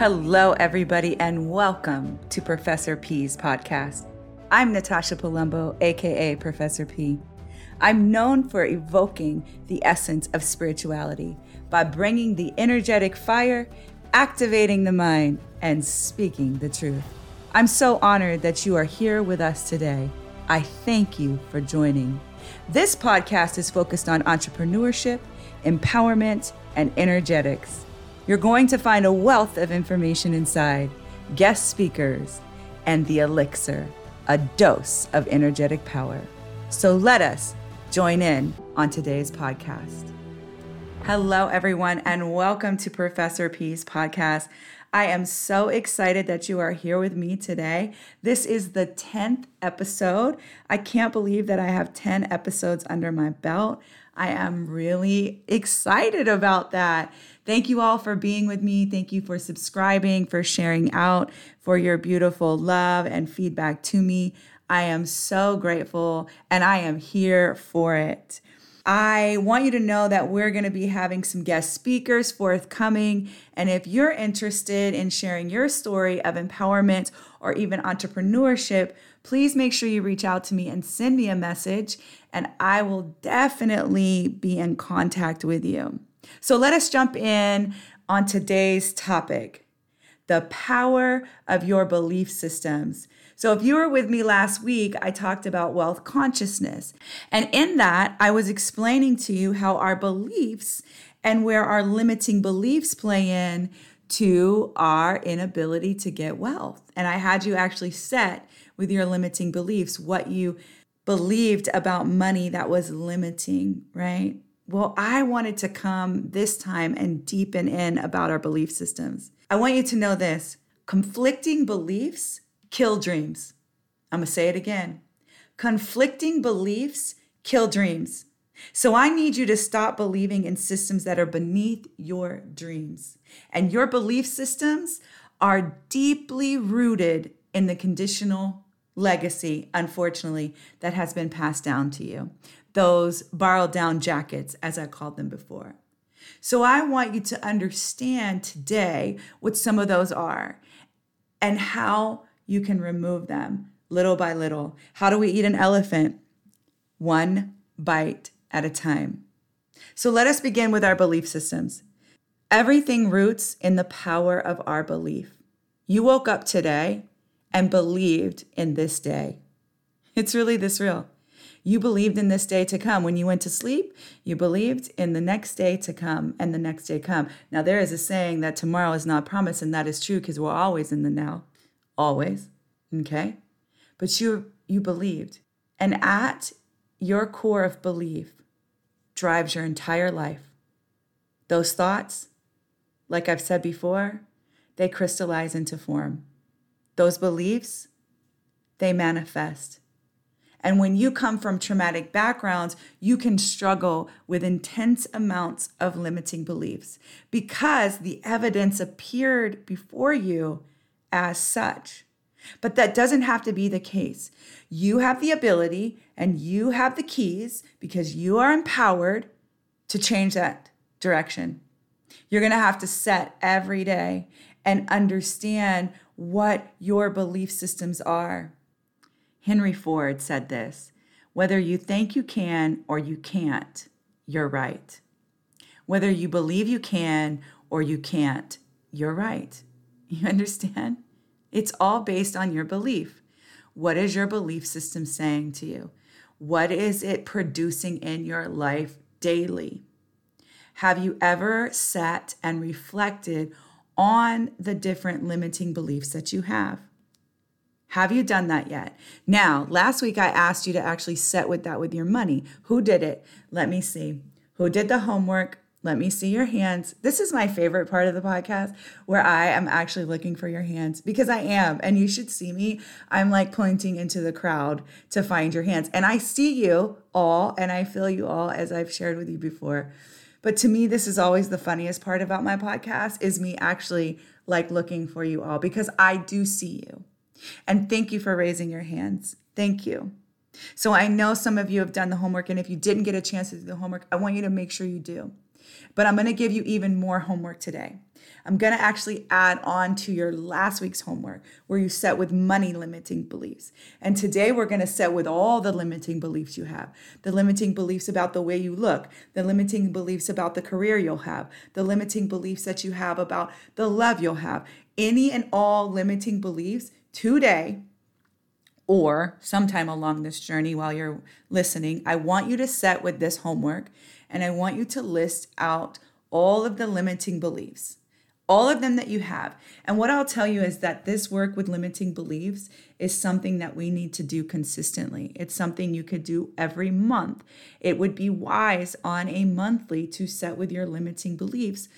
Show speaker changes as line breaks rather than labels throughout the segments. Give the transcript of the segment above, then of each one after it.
Hello, everybody, and welcome to Professor P's podcast. I'm Natasha Palumbo, aka Professor P. I'm known for evoking the essence of spirituality by bringing the energetic fire, activating the mind, and speaking the truth. I'm so honored that you are here with us today. I thank you for joining. This podcast is focused on entrepreneurship, empowerment, and energetics. You're going to find a wealth of information inside, guest speakers, and the elixir, a dose of energetic power. So let us join in on today's podcast. Hello, everyone, and welcome to Professor P's podcast. I am so excited that you are here with me today. This is the 10th episode. I can't believe that I have 10 episodes under my belt. I am really excited about that. Thank you all for being with me. Thank you for subscribing, for sharing out, for your beautiful love and feedback to me. I am so grateful and I am here for it. I want you to know that we're going to be having some guest speakers forthcoming. And if you're interested in sharing your story of empowerment or even entrepreneurship, please make sure you reach out to me and send me a message, and I will definitely be in contact with you. So let us jump in on today's topic the power of your belief systems. So, if you were with me last week, I talked about wealth consciousness. And in that, I was explaining to you how our beliefs and where our limiting beliefs play in to our inability to get wealth. And I had you actually set with your limiting beliefs what you believed about money that was limiting, right? Well, I wanted to come this time and deepen in about our belief systems. I want you to know this conflicting beliefs kill dreams. I'm to say it again. Conflicting beliefs kill dreams. So I need you to stop believing in systems that are beneath your dreams. And your belief systems are deeply rooted in the conditional legacy, unfortunately, that has been passed down to you those borrowed down jackets, as I called them before. So I want you to understand today what some of those are and how you can remove them little by little. How do we eat an elephant? One bite at a time. So let us begin with our belief systems. Everything roots in the power of our belief. You woke up today and believed in this day. It's really this real. You believed in this day to come. When you went to sleep, you believed in the next day to come and the next day come. Now, there is a saying that tomorrow is not promised, and that is true because we're always in the now. Always. Okay? But you you believed. And at your core of belief drives your entire life. Those thoughts, like I've said before, they crystallize into form. Those beliefs, they manifest. And when you come from traumatic backgrounds, you can struggle with intense amounts of limiting beliefs because the evidence appeared before you as such. But that doesn't have to be the case. You have the ability and you have the keys because you are empowered to change that direction. You're going to have to set every day and understand what your belief systems are. Henry Ford said this whether you think you can or you can't, you're right. Whether you believe you can or you can't, you're right. You understand? It's all based on your belief. What is your belief system saying to you? What is it producing in your life daily? Have you ever sat and reflected on the different limiting beliefs that you have? Have you done that yet? Now, last week I asked you to actually set with that with your money. Who did it? Let me see. Who did the homework? Let me see your hands. This is my favorite part of the podcast where I am actually looking for your hands because I am. And you should see me. I'm like pointing into the crowd to find your hands. And I see you all and I feel you all as I've shared with you before. But to me, this is always the funniest part about my podcast is me actually like looking for you all because I do see you. And thank you for raising your hands. Thank you. So I know some of you have done the homework, and if you didn't get a chance to do the homework, I want you to make sure you do. But I'm going to give you even more homework today. I'm going to actually add on to your last week's homework where you set with money limiting beliefs. And today we're going to set with all the limiting beliefs you have the limiting beliefs about the way you look, the limiting beliefs about the career you'll have, the limiting beliefs that you have about the love you'll have. Any and all limiting beliefs today or sometime along this journey while you're listening, I want you to set with this homework and I want you to list out all of the limiting beliefs all of them that you have. And what I'll tell you is that this work with limiting beliefs is something that we need to do consistently. It's something you could do every month. It would be wise on a monthly to set with your limiting beliefs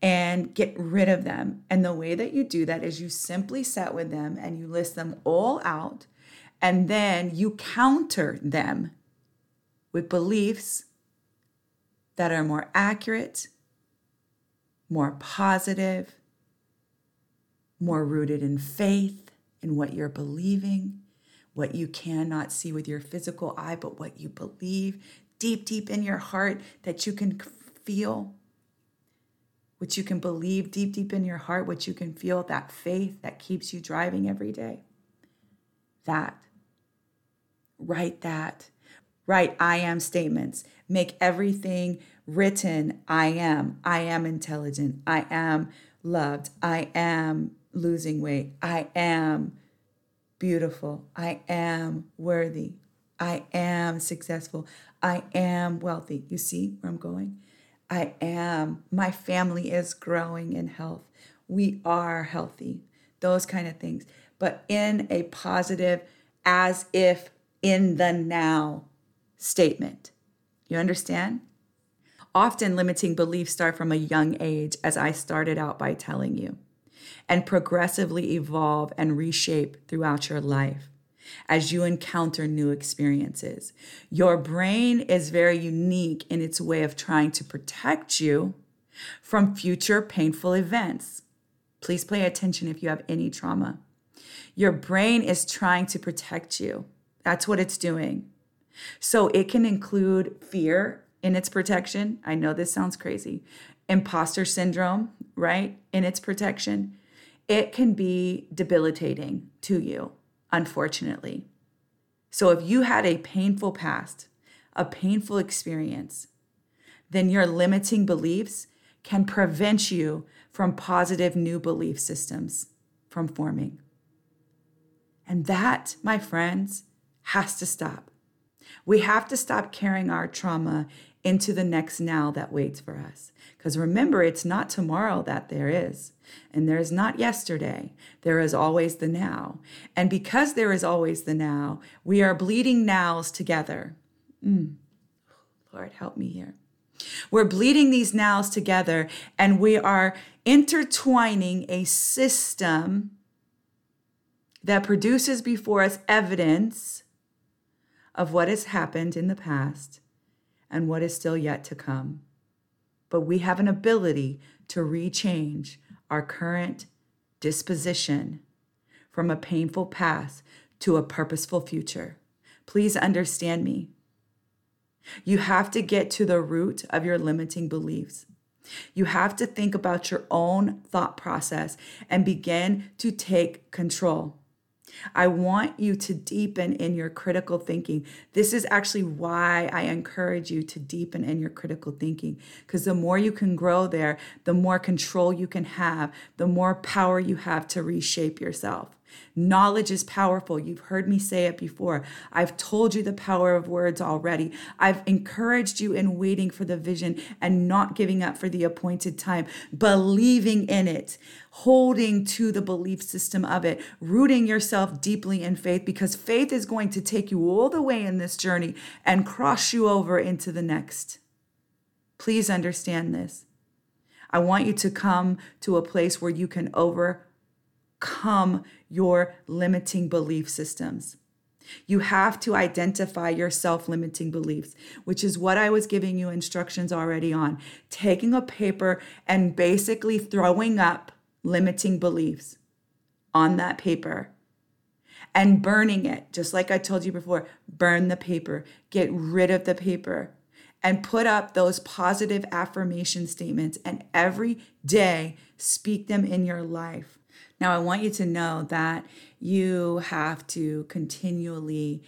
and get rid of them. And the way that you do that is you simply set with them and you list them all out, and then you counter them with beliefs that are more accurate more positive, more rooted in faith in what you're believing, what you cannot see with your physical eye, but what you believe deep, deep in your heart that you can feel, what you can believe deep, deep in your heart, what you can feel, that faith that keeps you driving every day. That. Write that. Write I am statements. Make everything written I am. I am intelligent. I am loved. I am losing weight. I am beautiful. I am worthy. I am successful. I am wealthy. You see where I'm going? I am. My family is growing in health. We are healthy. Those kind of things. But in a positive, as if in the now statement. You understand? Often limiting beliefs start from a young age, as I started out by telling you, and progressively evolve and reshape throughout your life as you encounter new experiences. Your brain is very unique in its way of trying to protect you from future painful events. Please pay attention if you have any trauma. Your brain is trying to protect you. That's what it's doing. So it can include fear in its protection. I know this sounds crazy. Imposter syndrome, right? In its protection. It can be debilitating to you, unfortunately. So if you had a painful past, a painful experience, then your limiting beliefs can prevent you from positive new belief systems from forming. And that, my friends, has to stop. We have to stop carrying our trauma into the next now that waits for us. Because remember, it's not tomorrow that there is, and there is not yesterday. There is always the now. And because there is always the now, we are bleeding nows together. Mm. Lord, help me here. We're bleeding these nows together, and we are intertwining a system that produces before us evidence of what has happened in the past and what is still yet to come. But we have an ability to rechange our current disposition from a painful past to a purposeful future. Please understand me. You have to get to the root of your limiting beliefs. You have to think about your own thought process and begin to take control. I want you to deepen in your critical thinking. This is actually why I encourage you to deepen in your critical thinking, because the more you can grow there, the more control you can have, the more power you have to reshape yourself. Knowledge is powerful. You've heard me say it before. I've told you the power of words already. I've encouraged you in waiting for the vision and not giving up for the appointed time, believing in it, holding to the belief system of it, rooting yourself deeply in faith because faith is going to take you all the way in this journey and cross you over into the next. Please understand this. I want you to come to a place where you can overcome your limiting belief systems. You have to identify your self limiting beliefs, which is what I was giving you instructions already on. Taking a paper and basically throwing up limiting beliefs on that paper and burning it, just like I told you before. Burn the paper, get rid of the paper, and put up those positive affirmation statements and every day speak them in your life. Now, I want you to know that you have to continually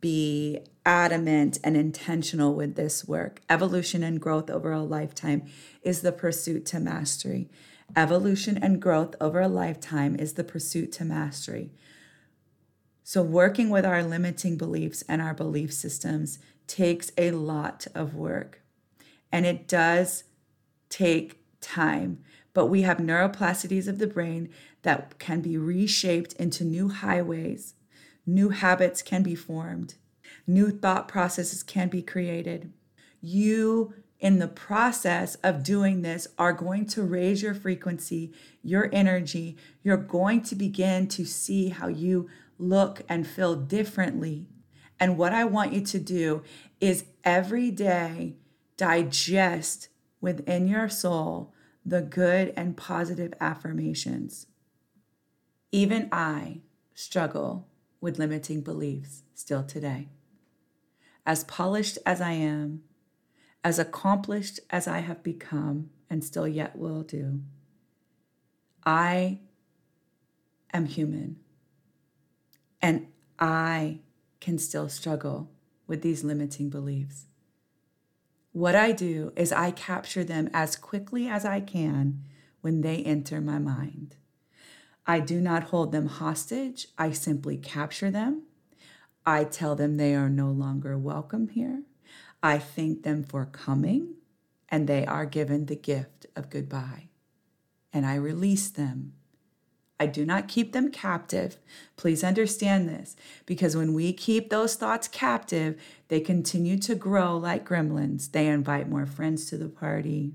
be adamant and intentional with this work. Evolution and growth over a lifetime is the pursuit to mastery. Evolution and growth over a lifetime is the pursuit to mastery. So, working with our limiting beliefs and our belief systems takes a lot of work. And it does take time. But we have neuroplasticities of the brain that can be reshaped into new highways. New habits can be formed. New thought processes can be created. You, in the process of doing this, are going to raise your frequency, your energy. You're going to begin to see how you look and feel differently. And what I want you to do is every day digest within your soul the good and positive affirmations. Even I struggle with limiting beliefs still today. As polished as I am, as accomplished as I have become and still yet will do, I am human. And I can still struggle with these limiting beliefs. What I do is I capture them as quickly as I can when they enter my mind. I do not hold them hostage, I simply capture them. I tell them they are no longer welcome here. I thank them for coming, and they are given the gift of goodbye. And I release them I do not keep them captive. Please understand this because when we keep those thoughts captive, they continue to grow like gremlins. They invite more friends to the party.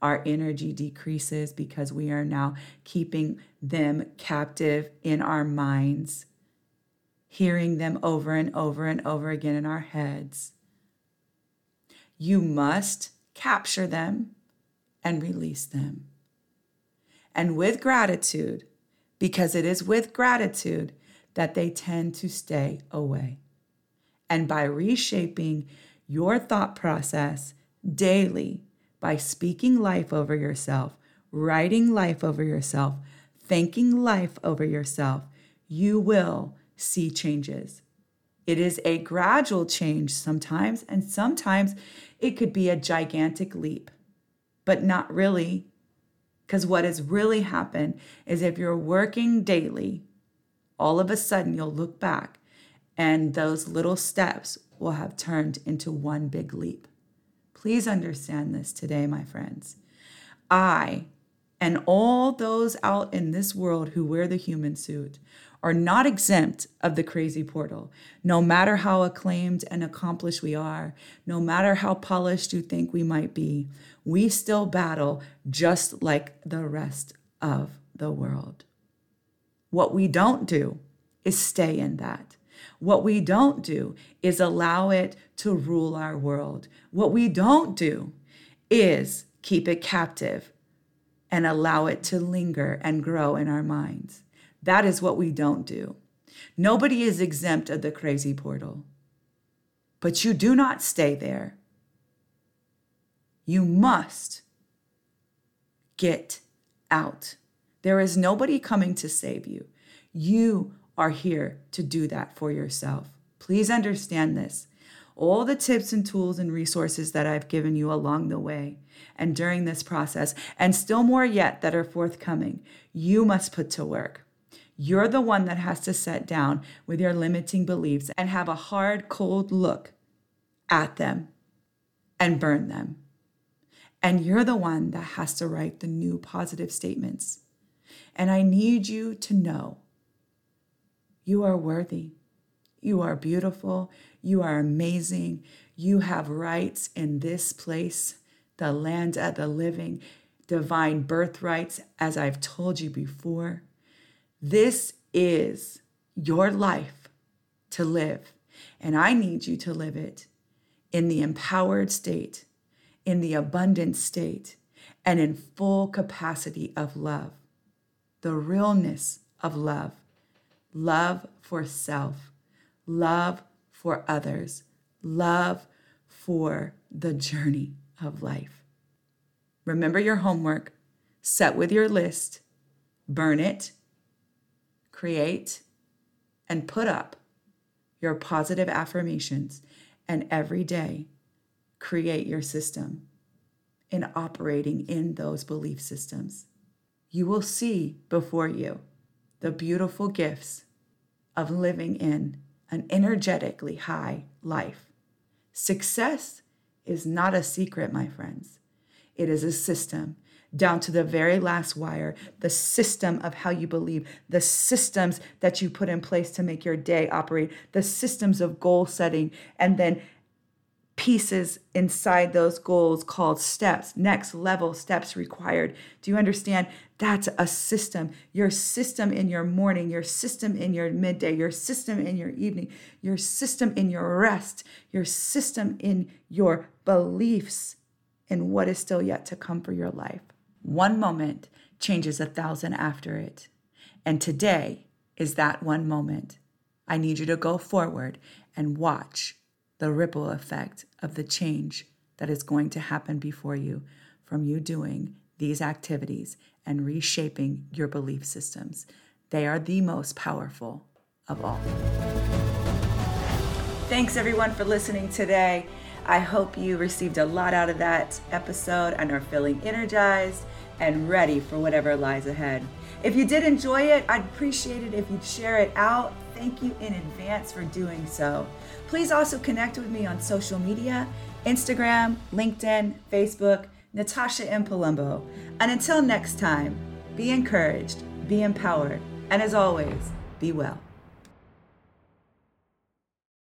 Our energy decreases because we are now keeping them captive in our minds, hearing them over and over and over again in our heads. You must capture them and release them and with gratitude, because it is with gratitude that they tend to stay away. And by reshaping your thought process daily, by speaking life over yourself, writing life over yourself, thanking life over yourself, you will see changes. It is a gradual change sometimes, and sometimes it could be a gigantic leap, but not really because what has really happened is if you're working daily, all of a sudden you'll look back and those little steps will have turned into one big leap. Please understand this today, my friends. I and all those out in this world who wear the human suit are not exempt of the crazy portal. No matter how acclaimed and accomplished we are, no matter how polished you think we might be, we still battle just like the rest of the world. What we don't do is stay in that. What we don't do is allow it to rule our world. What we don't do is keep it captive and allow it to linger and grow in our minds. That is what we don't do. Nobody is exempt of the crazy portal. But you do not stay there. You must get out. There is nobody coming to save you. You are here to do that for yourself. Please understand this. All the tips and tools and resources that I've given you along the way and during this process, and still more yet that are forthcoming, you must put to work. You're the one that has to sit down with your limiting beliefs and have a hard, cold look at them and burn them. And you're the one that has to write the new positive statements. And I need you to know you are worthy. You are beautiful. You are amazing. You have rights in this place, the land of the living, divine birthrights, as I've told you before. This is your life to live. And I need you to live it in the empowered state in the abundant state and in full capacity of love, the realness of love, love for self, love for others, love for the journey of life. Remember your homework, set with your list, burn it, create, and put up your positive affirmations, and every day create your system in operating in those belief systems. You will see before you the beautiful gifts of living in an energetically high life. Success is not a secret, my friends. It is a system down to the very last wire, the system of how you believe, the systems that you put in place to make your day operate, the systems of goal setting, and then pieces inside those goals called steps, next level steps required. Do you understand? That's a system. Your system in your morning, your system in your midday, your system in your evening, your system in your rest, your system in your beliefs in what is still yet to come for your life. One moment changes a thousand after it. And today is that one moment. I need you to go forward and watch the ripple effect of the change that is going to happen before you from you doing these activities and reshaping your belief systems. They are the most powerful of all. Thanks everyone for listening today. I hope you received a lot out of that episode and are feeling energized and ready for whatever lies ahead. If you did enjoy it, I'd appreciate it if you'd share it out. Thank you in advance for doing so. Please also connect with me on social media Instagram, LinkedIn, Facebook, Natasha M. Palumbo. And until next time, be encouraged, be empowered, and as always, be well.